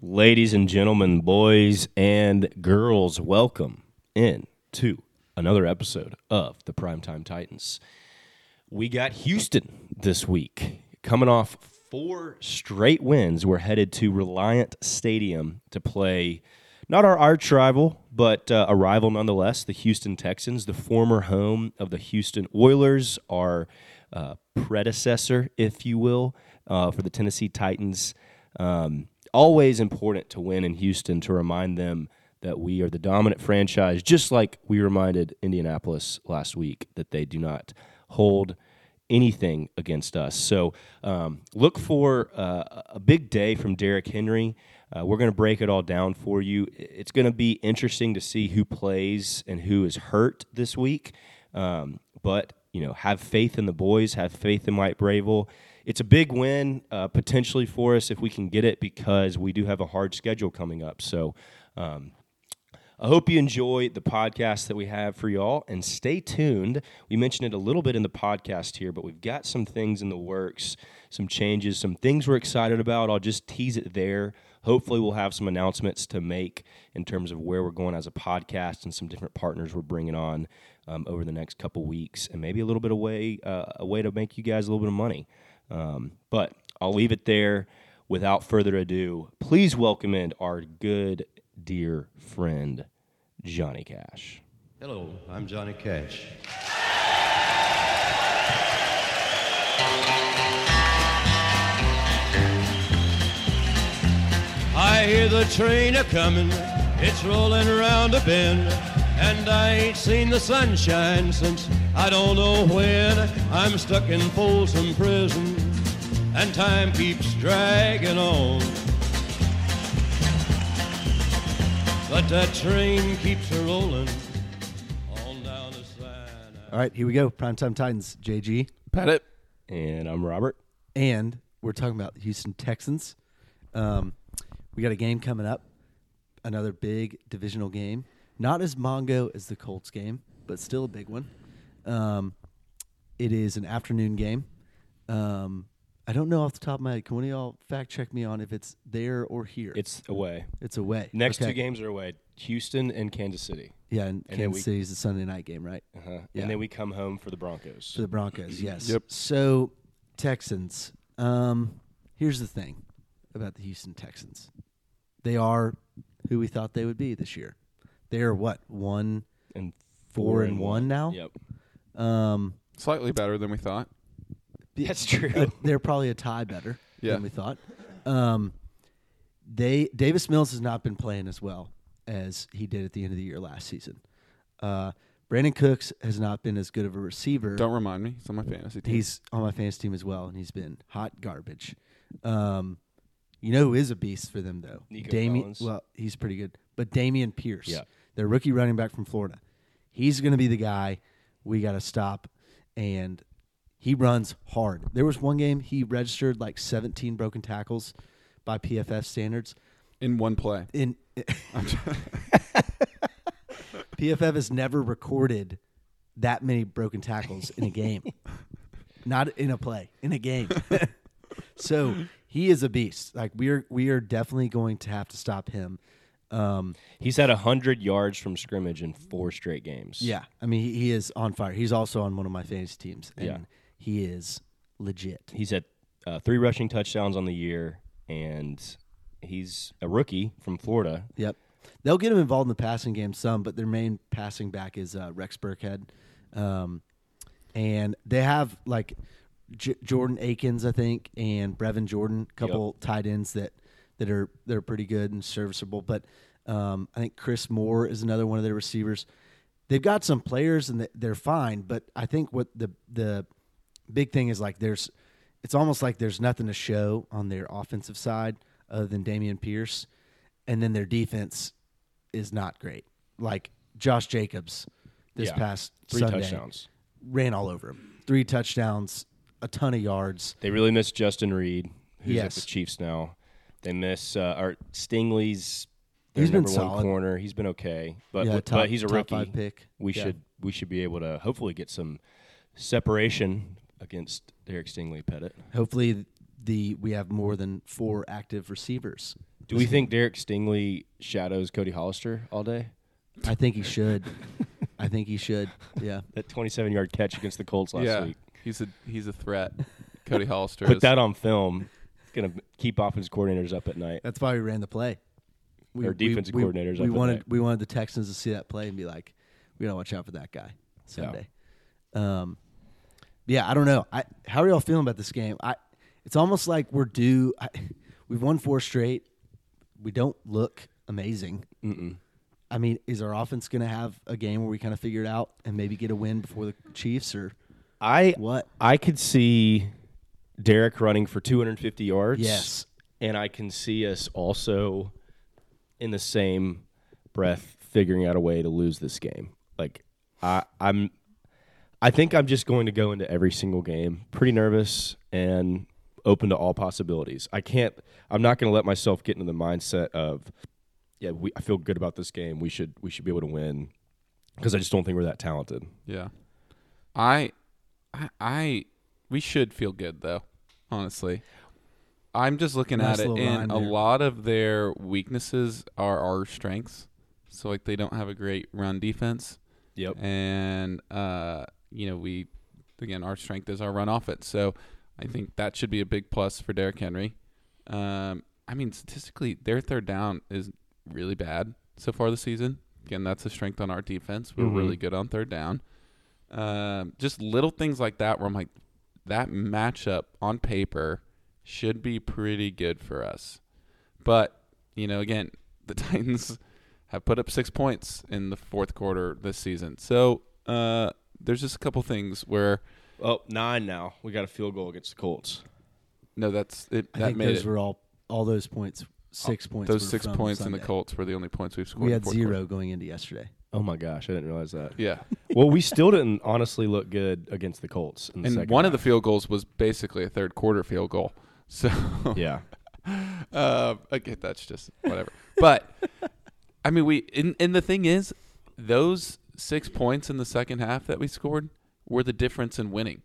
Ladies and gentlemen, boys and girls, welcome in to another episode of the Primetime Titans. We got Houston this week. Coming off four straight wins, we're headed to Reliant Stadium to play not our arch rival, but uh, a rival nonetheless, the Houston Texans, the former home of the Houston Oilers, our uh, predecessor, if you will, uh, for the Tennessee Titans. Um, always important to win in Houston to remind them that we are the dominant franchise, just like we reminded Indianapolis last week that they do not hold anything against us. So um, look for uh, a big day from Derrick Henry. Uh, we're going to break it all down for you. It's going to be interesting to see who plays and who is hurt this week. Um, but you know, have faith in the boys, have faith in Mike Vrabel. It's a big win uh, potentially for us if we can get it because we do have a hard schedule coming up. So. Um, I hope you enjoy the podcast that we have for y'all and stay tuned. We mentioned it a little bit in the podcast here, but we've got some things in the works, some changes, some things we're excited about. I'll just tease it there. Hopefully, we'll have some announcements to make in terms of where we're going as a podcast and some different partners we're bringing on um, over the next couple weeks, and maybe a little bit of way uh, a way to make you guys a little bit of money. Um, but I'll leave it there. Without further ado, please welcome in our good dear friend, Johnny Cash. Hello, I'm Johnny Cash. I hear the train a comin', it's rollin' around a bend, and I ain't seen the sunshine since I don't know when. I'm stuck in Folsom Prison, and time keeps dragging on. But that train keeps a rolling on down the Sinai. All right, here we go. Primetime Titans, JG. Pettit. And I'm Robert. And we're talking about the Houston Texans. Um, we got a game coming up, another big divisional game. Not as Mongo as the Colts game, but still a big one. Um, it is an afternoon game. Um, I don't know off the top of my head. Can one of y'all fact check me on if it's there or here? It's away. it's away. Next Okay. two games are away: Houston and Kansas City. Yeah, and, and then Kansas we- City is the Sunday night game, right? Uh-huh. Yeah. And then we come home for the Broncos. For the Broncos, yes. Yep. So Texans. Um, here's the thing about the Houston Texans. They are who we thought they would be this year. They are what one, and four and one now. Yep, Um, Slightly better than we thought. that's true. uh, they're probably a tie better Yeah. than we thought. Um, they Davis Mills has not been playing as well as he did at the end of the year last season. Uh, Brandin Cooks has not been as good of a receiver. Don't remind me. It's on my fantasy team. He's on my fantasy team as well, and he's been hot garbage. Um, you know who is a beast for them though? Nico Damian. Collins. Well, he's pretty good, but Dameon Pierce, Yeah. Their rookie running back from Florida, he's going to be the guy we got to stop, and he runs hard. There was one game he registered like 17 broken tackles by PFF standards. in one play. In PFF has never recorded that many broken tackles in a game. Not in a play, in a game. so he is a beast. Like we are we are definitely going to have to stop him. Um, He's had hundred yards from scrimmage in four straight games. yeah, I mean he, he is on fire. He's also on one of my fantasy teams, and Yeah. he is legit. he's had uh, three rushing touchdowns on the year, and he's a rookie from Florida. Yep. They'll get him involved in the passing game some, but their main passing back is uh, Rex Burkhead. Um, and they have like J- Jordan Akins, I think, and Brevin Jordan, couple tight ends that that are that are pretty good and serviceable. But um, I think Chris Moore is another one of their receivers. They've got some players and they- they're fine, but I think what the the big thing is like there's it's almost like there's nothing to show on their offensive side other than Dameon Pierce, and then their defense is not great. Like Josh Jacobs this Yeah. past Three Sunday touchdowns. ran all over him. Three touchdowns, a ton of yards. They really miss Justin Reid, who's at the Chiefs now. They miss uh, our Stingley's. Their He's been number one solid. corner. He's been okay, but Yeah, but top- he's a top rookie. five pick. We Yeah. should we should be able to hopefully get some separation against Derek Stingley Pettit. Hopefully, the we have more than four active receivers Do we think Derek Stingley shadows Cody Hollister all day? I think he should. I think he should. Yeah. That 27 yard catch against the Colts last yeah, week. he's a he's a threat. Cody Hollister. Put is. that on film. It's gonna keep offense coordinators up at night. That's why we ran the play. We, Or defensive coordinators We, up at wanted night. we wanted the Texans to see that play and be like, we gotta watch out for that guy Sunday. Um, yeah, I don't know. I how are y'all feeling about this game? I it's almost like we're due. I, we've won four straight. We don't look amazing. Mm-mm. I mean, is our offense going to have a game where we kind of figure it out and maybe get a win before the Chiefs or I what? I could see Derek running for 250 yards. Yes. and I can see us also in the same breath figuring out a way to lose this game. Like I, I'm, I think I'm just going to go into every single game pretty nervous and open to all possibilities. I can't. I'm not going to let myself get into the mindset of, yeah, we, I feel good about this game. We should we should be able to win because I just don't think we're that talented. Yeah. I, I, I, we should feel good though. Honestly, I'm just looking Nice at it, and a lot of their weaknesses are our strengths. So like they don't have a great run defense, Yep. and uh, you know we, again, our strength is our run offense. So I think that should be a big plus for Derrick Henry. Um, I mean, statistically, their third down is really bad so far this season. Again, that's a strength on our defense. We're Mhm. really good on third down. Um, just little things like that where I'm like, that matchup on paper should be pretty good for us. But, you know, again, the Titans have put up six points in the fourth quarter this season. So uh, there's just a couple things where, Oh, nine now. We got a field goal against the Colts. no, that's it. I That think made those it. were all all those points. Six points. Those were six from points in the Colts were the only points we've scored. We in had the fourth zero quarter. going into yesterday. Oh my gosh, I didn't realize that. Yeah, well, we still didn't honestly look good against the Colts. In the and one of the field goals was basically a third quarter field goal. So yeah, uh, okay, that's just whatever. But I mean, we and, and the thing is, those six points in the second half that we scored were the difference in winning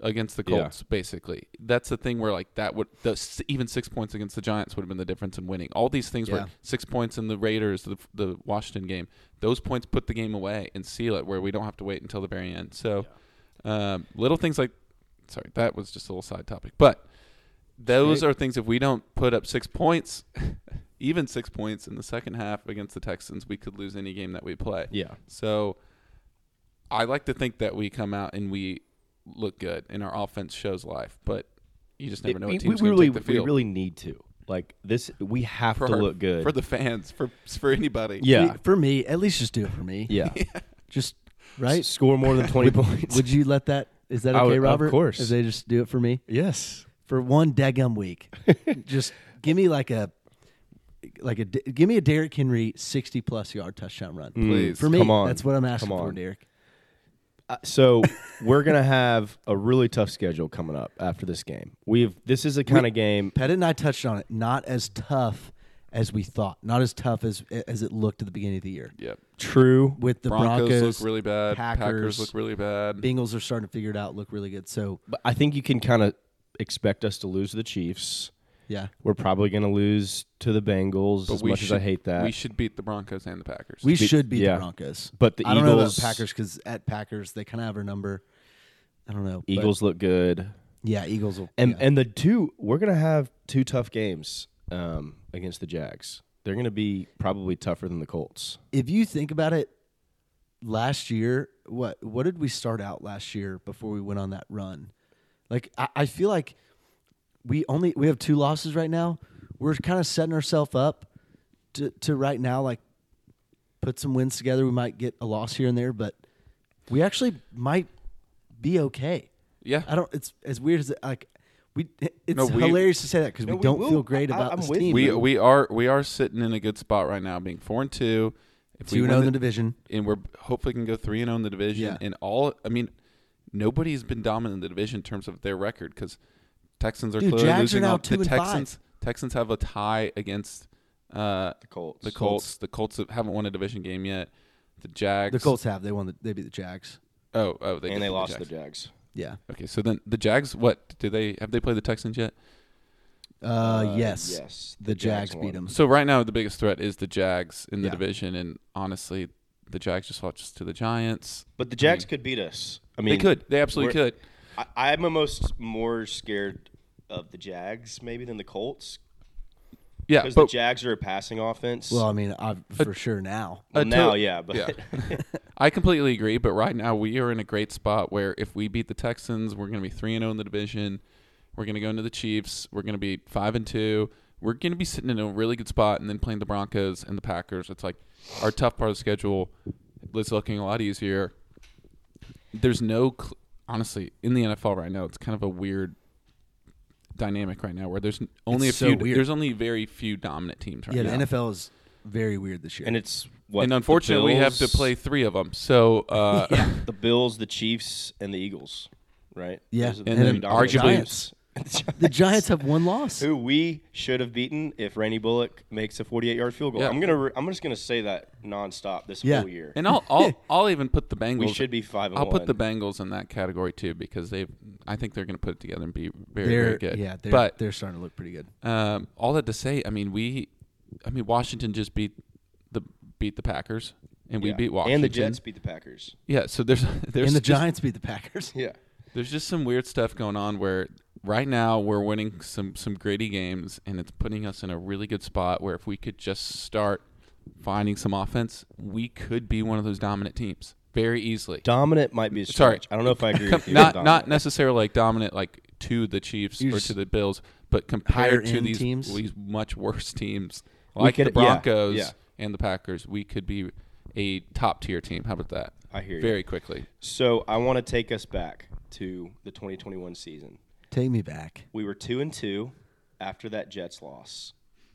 against the Yeah. Colts. Basically, that's the thing where like that would the, even six points against the Giants would have been the difference in winning. All these things Yeah. were six points in the Raiders, the the Washington game. Those points put the game away and seal it, where we don't have to wait until the very end. So, um, little things like, sorry, that was just a little side topic, but those are things. If we don't put up six points, even six points in the second half against the Texans, we could lose any game that we play. yeah. So, I like to think that we come out and we look good and our offense shows life, but you just never know we, what we team's going really, to take the we really need to like this. We have for to our- look good for the fans, for for anybody. yeah, For me, at least just do it for me. yeah. Just right. S- Score more than twenty points. Would you let that? Is that okay, would- of course. If they just do it for me yes. for one degum week, just give me like a like a give me a Derrick Henry sixty plus yard touchdown run. Please. For me, Mm. Come on. that's what I'm asking Come for, on. Derek. Uh, so we're gonna have a really tough schedule coming up after this game. We've this is a kind of game. Pettit and I touched on it. Not as tough as we thought. Not as tough as as it looked at the beginning of the year. Yep. True. With the Broncos, Broncos, look really bad. Packers, Packers, look really bad. Bengals are starting to figure it out. Look really good. So But I think you can kind of expect us to lose the Chiefs. Yeah, We're probably going to lose to the Bengals But as we much as I hate that. We should beat the Broncos and the Packers. we Be- should beat yeah. the Broncos. but the I don't know about Eagles, Packers because at Packers they kind of have our number. I don't know. but Eagles look good, yeah, Eagles will. and yeah. and the two we're going to have two tough games um, against the Jags. They're going to be probably tougher than the Colts. if you think about it, last year, what what did we start out last year before we went on that run? Like I, I feel like we only we have two losses right now. We're kind of setting ourselves up to to right now like put some wins together. We might get a loss here and there, but we actually might be okay. yeah. I don't. It's as weird as it, like we. It's No, we- hilarious to say that because No, we we don't will. feel great about I'm this team. we we are we are sitting in a good spot right now, being four and two. If we two and zero oh in the division. and we're hopefully can go three and zero in the division. Yeah. And all, I mean, nobody's been dominant in the division in terms of their record because Texans are Dude, clearly Jags are losing. now all, two the and five. Texans Texans have a tie against uh, The Colts. the Colts. The Colts haven't won a division game yet. The Jags. The Colts have they won. The, they beat the Jags. Oh, oh, they and they lost the the Jags. Jags. Yeah. Okay, so then the Jags. What do they have? They played the Texans yet? Uh, yes. yes, The, Jags, beat them. So right now the biggest threat is the Jags in the Yeah. division, and honestly, the Jags just lost to the Giants. But the Jags could beat us. I mean, they could. They absolutely could. I, I'm almost more scared of the Jags maybe than the Colts Yeah, because the Jags are a passing offense. Well, I mean, I've, for sure now. Well, a to- now, yeah, but yeah. I completely agree. But right now we are in a great spot where if we beat the Texans, we're going to be three and zero in the division. We're going to go into the Chiefs. We're going to be five and two. We're going to be sitting in a really good spot, and then playing the Broncos and the Packers. It's like our tough part of the schedule is looking a lot easier. There's no, cl- honestly, in the NFL right now, it's kind of a weird dynamic right now where there's n- only It's a so few. weird. There's only very few dominant teams right now. yeah, now. the NFL is very weird this year. and it's what and the unfortunately, we have to Bills- play three of them. So, uh, the Bills, the Chiefs, and the Eagles, right? Yeah. Those are the And three then dominant arguably- teams. the Giants have one loss. who we should have beaten if Randy Bullock makes a 48-yard field goal. Yeah. I'm gonna re- I'm just gonna say that nonstop this Yeah. whole year. and I'll, I'll I'll even put the Bengals. we should be five I'll one. put the Bengals in that category too because they. I think they're going to put it together and be very they're very good. yeah, they're, but they're starting to look pretty good. um, all that to say, I mean we, I mean Washington just beat the beat the Packers and we beat Washington and the Jets beat the Packers. Yeah, so there's there's and the just- Giants beat the Packers. Yeah. There's just some weird stuff going on where right now we're winning some some gritty games and it's putting us in a really good spot where if we could just start finding some offense, we could be one of those dominant teams very easily. Dominant might be a Sorry. stretch. I don't know if I agree with you. not not necessarily like dominant like to the Chiefs You're or to the Bills, but compared to these teams? these much worse teams like could- the Broncos yeah. and the Packers, we could be a top tier team. How about that? I hear you. Very quickly. So I want to take us back to the 2021 season. Take me back. We were two and two after that Jets loss,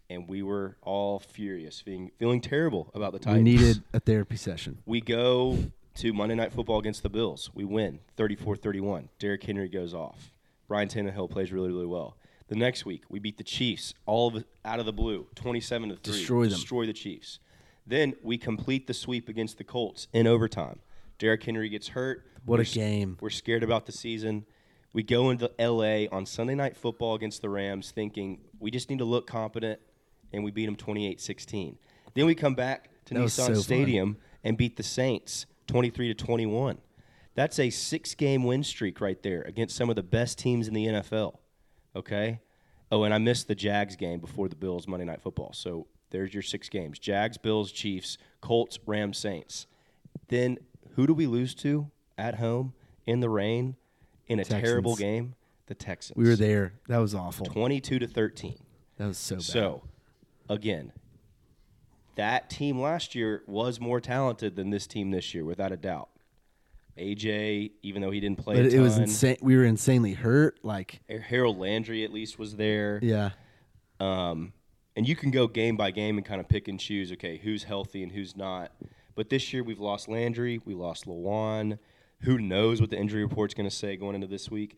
and we were all furious, feeling feeling terrible about the Titans. We needed a therapy session. We go to Monday Night Football against the Bills. We win 34-31. Derrick Henry goes off. Ryan Tannehill plays really, really well. The next week, we beat the Chiefs all of out of the blue, 27 to 3. Destroy them. Destroy the Chiefs. Then we complete the sweep against the Colts in overtime. Derrick Henry gets hurt. What a We're s- game. We're scared about the season. We go into LA on Sunday Night Football against the Rams thinking we just need to look competent and we beat them 28-16. Then we come back to That Nissan so fun. Stadium and beat the Saints 23 to 21. That's a six game win streak right there against some of the best teams in the NFL. Okay? Oh, and I missed the Jags game before the Bills Monday Night Football. So there's your six games Jags, Bills, Chiefs, Colts, Rams, Saints. Then who do we lose to at home in the rain in a Texans. terrible game? The Texans. We were there. That was awful. 22 to 13. That was so bad. So, again, that team last year was more talented than this team this year, without a doubt. AJ, even though he didn't play, but it was insane. We were insanely hurt. Like, Harold Landry at least was there. yeah, Um, and you can go game by game and kind of pick and choose. Okay, who's healthy and who's not. But this year we've lost Landry, we lost Lewan. Who knows what the injury report's going to say going into this week?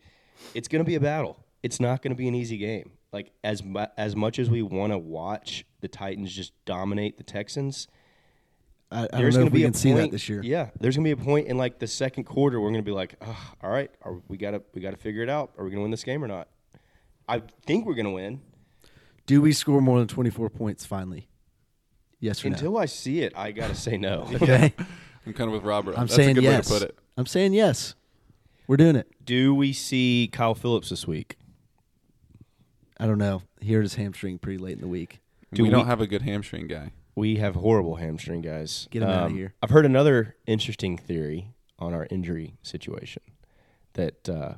It's going to be a battle. It's not going to be an easy game. Like as mu- as much as we want to watch the Titans just dominate the Texans, I, I there's going to we be a point, see that this year. Yeah, there's going to be a point in like the second quarter where we're going to be like, oh, all right, are, we got to we got to figure it out. Are we going to win this game or not? I think we're going to win. Do we score more than twenty four points finally? Yes or Until I see it, I gotta say no. no? Okay, I'm kind of with Robert. I'm That's saying a good yes. way to put it. I'm saying yes. We're doing it. Do we see Kyle Phillips this week? I don't know. He hurt his hamstring pretty late in the week. Do we, don't have a good hamstring guy. We have horrible hamstring guys. Get him out of here. I've heard another interesting theory on our injury situation that uh,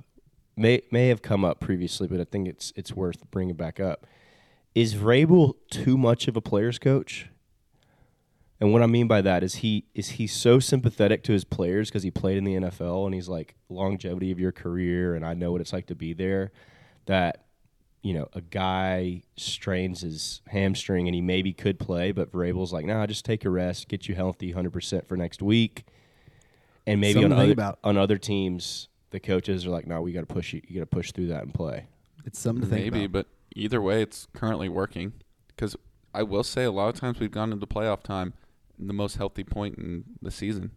may may have come up previously, but I think it's it's worth bringing back up. Is Vrabel too much of a player's coach? And what I mean by that is he is he so sympathetic to his players because he played in the NFL and he's like longevity of your career and I know what it's like to be there that you know a guy strains his hamstring and he maybe could play but Vrabel's like nah just take a rest get you healthy 100% for next week and maybe Something on other, about. on other teams the coaches are like no we got to push you you got to push through that and play It's something to think Maybe, about. but either way, it's currently working. Because I will say, a lot of times we've gone into playoff time in the most healthy point in the season.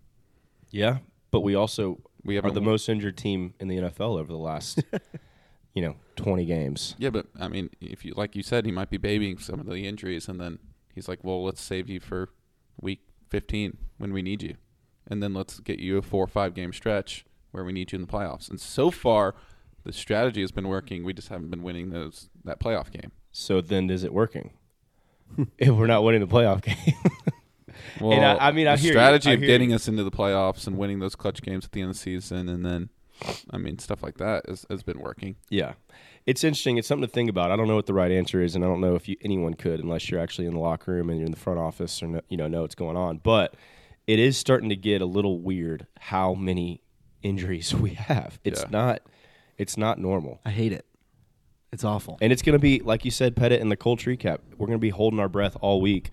yeah but we also We are the won- most injured team in the NFL over the last you know, 20 games. Yeah, but I mean, if you like you said, he might be babying some of the injuries, and then he's like, "Well, let's save you for week 15 when we need you, and then let's get you a four or five game stretch where we need you in the playoffs." And so far, the strategy has been working. We just haven't been winning those that playoff game. So then is it working? if we're not winning the playoff game. Well, And I- I mean, I the hear you. strategy I of hear getting you. us into the playoffs and winning those clutch games at the end of the season, and then, I mean, stuff like that has, has been working. Yeah. It's interesting. It's something to think about. I don't know what the right answer is, and I don't know if you, anyone could unless you're actually in the locker room and you're in the front office or know, you know know what's going on. But it is starting to get a little weird how many injuries we have. It's Yeah. not it's not normal. I hate it. It's awful. And it's going to be like you said, Pettit and the Cold Tree Cap. We're going to be holding our breath all week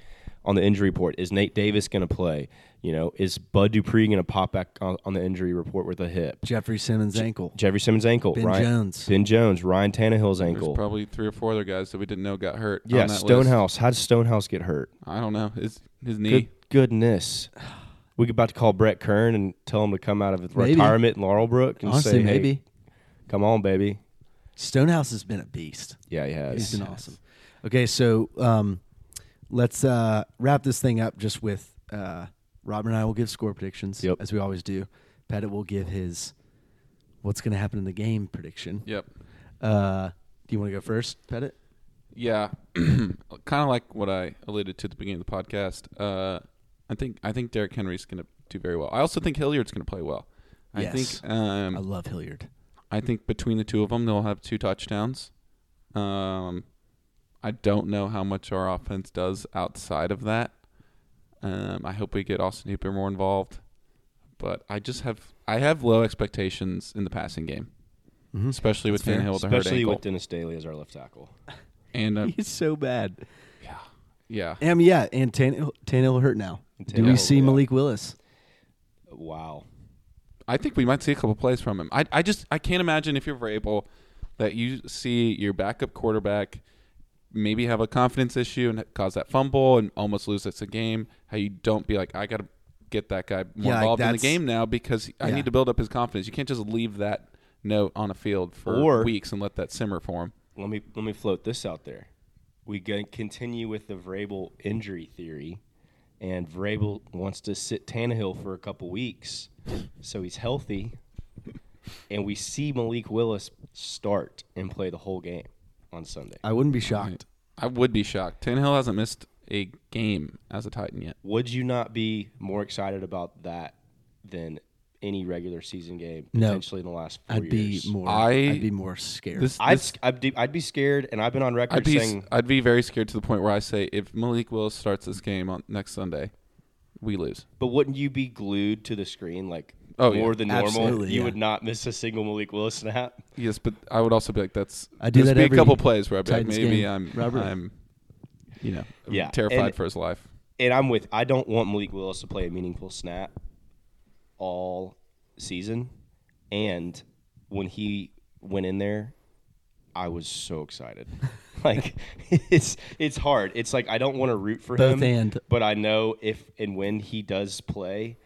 on the injury report. Is Nate Davis going to play? You know, is Bud Dupree going to pop back on, on the injury report with a hip? Jeffrey Simmons ankle. Jeffrey Simmons ankle. Ben Ryan, Jones. Ben Jones. Ryan Tannehill's There's ankle. probably three or four other guys that we didn't know got hurt. Yeah, on that list. Stonehouse. How did Stonehouse get hurt? I don't know. His his knee. Good goodness. We about to call Brett Kern and tell him to come out of his Maybe. retirement in Laurelbrook and Honestly, say, "Hey, maybe come on, baby." Stonehouse has been a beast. Yeah, he has. He's been awesome. Okay, so um, let's uh, wrap this thing up just with uh, Robert and I will give score predictions Yep. as we always do. Pettit will give his what's going to happen in the game prediction. Yep. Uh, do you want to go first, Pettit? Yeah, kind of like what I alluded to at the beginning of the podcast. Uh, I think I think Derrick Henry's going to do very well. I also think Hilliard's going to play well. I Yes. think um, I love Hilliard. I think between the two of them, they'll have two touchdowns. Um, I don't know how much our offense does outside of that. Um, I hope we get Austin Hooper more involved, but I just have I have low expectations in the passing game, Mhm. especially with That's fair. Tannehill with Especially with Dennis Daly as our left tackle. and uh, He's so bad. yeah, yeah. Um, yeah, and Tannehill, Tannehill hurt now. And Do we see yeah. Malik Willis? Wow. I think we might see a couple plays from him. I I just I can't imagine if you're Vrabel that you see your backup quarterback maybe have a confidence issue and cause that fumble and almost lose us a game. How you don't be like I got to get that guy more Yeah, like involved in the game now because I yeah. need to build up his confidence. You can't just leave that note on a field for Or- weeks and let that simmer for him. Let me let me float this out there. We can continue with the Vrabel injury theory, and Vrabel wants to sit Tannehill for a couple weeks, so he's healthy, and we see Malik Willis start and play the whole game on Sunday. I wouldn't be shocked. I would be shocked. Tannehill hasn't missed a game as a Titan yet. Would you not be more excited about that than any regular season game No. potentially in the last 4 I'd be more. I- I'd be more scared. This, I'd, this I'd, be, I'd be scared, and I've been on record I'd be saying I'd be very scared to the point where I say if Malik Willis starts this game on next Sunday, we lose. But wouldn't you be glued to the screen like Oh, yeah. more than normal? Absolutely, you yeah. would not miss a single Malik Willis snap. Yes, but I would also be like, that's. I do there's that be a couple plays where I'd be like, Titans maybe game. I'm, Robert. I'm, you know, Yeah, terrified and- for his life. And I'm with. I don't want Malik Willis to play a meaningful snap all season. And when he went in there, I was so excited. like it's it's hard. It's like I don't want to root for Both him, and. but I know if and when he does play,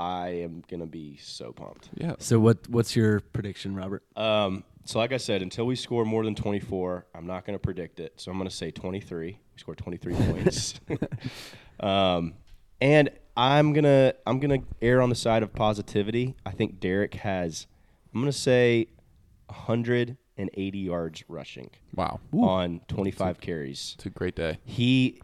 I am gonna be so pumped. Yeah, so what? What's your prediction, Robert? Um, so like I said, until we score more than 24, I'm not going to predict it. So I'm going to say 23. We score 23 points. um, and I'm going to I'm going to err on the side of positivity. I think Derek has I'm going to say 180 yards rushing wow, on 25 carries. it's a great day. He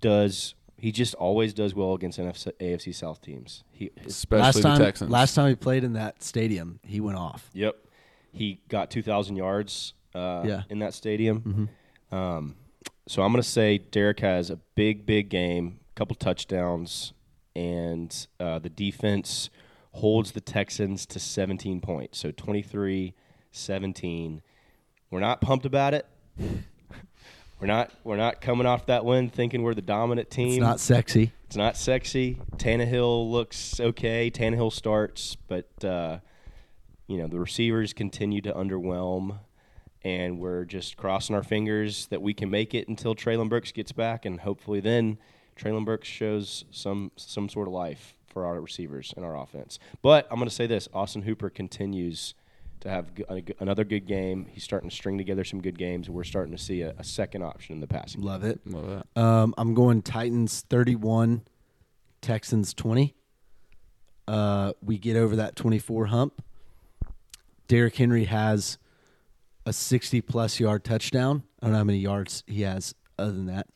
does he just always does well against NFC, AFC South teams. He Especially last the time, Texans. last time he played in that stadium, he went off. Yep. He got 2,000 yards uh, Yeah. in that stadium. Um, so I'm going to say Derek has a big, big game, couple touchdowns, and uh, the defense holds the Texans to 17 points. So 23 17. We're not pumped about it. We're not we're not coming off that win thinking we're the dominant team. It's not sexy. It's not sexy. Tannehill looks okay. Tannehill starts, but uh, you know the receivers continue to underwhelm, and we're just crossing our fingers that we can make it until Treylon Burks gets back, and hopefully then Treylon Burks shows some some sort of life for our receivers and our offense. But I'm going to say this: Austin Hooper continues to have g- a g- another good game. He's starting to string together some good games. We're starting to see a, a second option in the passing. Love it. Love that. Um, I'm going Titans 31, Texans 20. Uh, we get over that 24 hump. Derrick Henry has a 60 plus yard touchdown. I don't know how many yards he has other than that.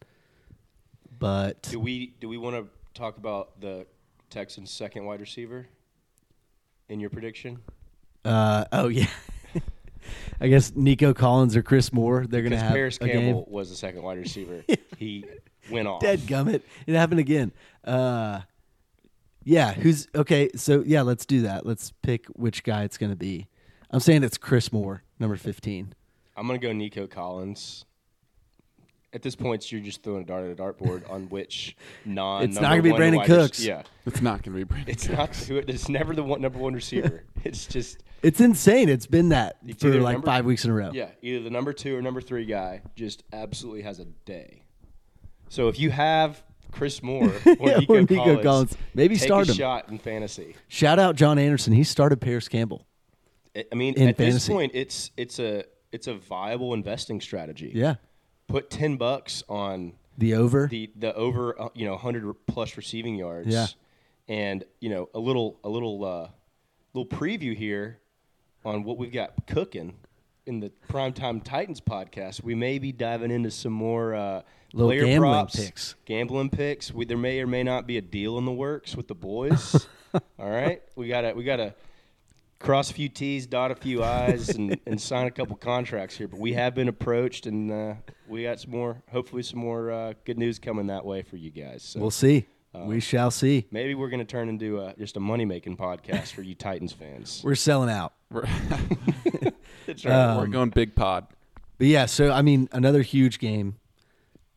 But Do we do we want to talk about the Texans' second wide receiver in your prediction? Uh, oh yeah, I guess Nico Collins or Chris Moore they're gonna Because have Parris a Campbell was the second wide receiver. he went off. Dead gummit. It happened again. Uh, yeah, who's okay? So yeah, let's do that. Let's pick which guy it's gonna be. I'm saying it's Chris Moore, number 15. I'm gonna go Nico Collins. At this point, you're just throwing a dart at a dartboard on which non. It's not gonna be Brandin wide rec- Cooks. yeah, It's not going to be Brandin. it's not. who- It's never the one, number one receiver. It's just It's insane. It's been that It's for like number- five weeks in a row. yeah, either the number two or number three guy just absolutely has a day. So if you have Chris Moore or Yeah, Nico, or Nico Collins, Collins. Maybe take start a him. shot in fantasy. Shout out John Anderson. He started Parris Campbell. I- I mean, In at this point, it's it's a it's a viable investing strategy. Yeah. Put ten bucks on The over. the the over uh, you know hundred plus receiving yards. Yeah. and you know a little a little uh, little preview here on what we've got cooking in the Primetime Titans podcast. We may be diving into some more uh, Little player gambling props, picks. gambling picks. We, there may or may not be a deal in the works with the boys. All right, we gotta we gotta cross a few T's, dot a few I's, and, and sign a couple contracts here. But we have been approached, and uh, we got some more, hopefully, some more uh, good news coming that way for you guys. So we'll see. Uh, we shall see. maybe we're going to turn into a, just a money making podcast for you Titans fans. We're selling out. We're, That's Uh, we're going big pod. But yeah, so I mean, another huge game,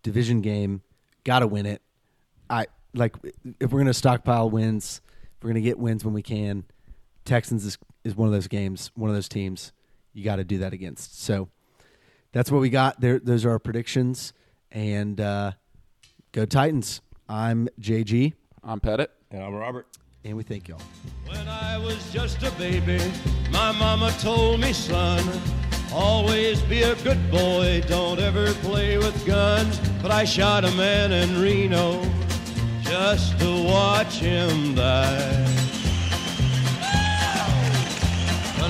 division game, got to win it. I like if we're gonna stockpile wins, if we're gonna get wins when we can. Texans is is one of those games, one of those teams you got to do that against. So that's what we got. There, those are our predictions, and uh, go Titans. I'm JG, I'm Pettit. and I'm Robert. and we thank y'all. When I was just a baby, my mama told me, son, always be a good boy, don't ever play with guns. But I shot a man in Reno just to watch him die.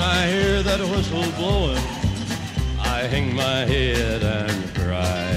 I hear that whistle blowing, I hang my head and cry.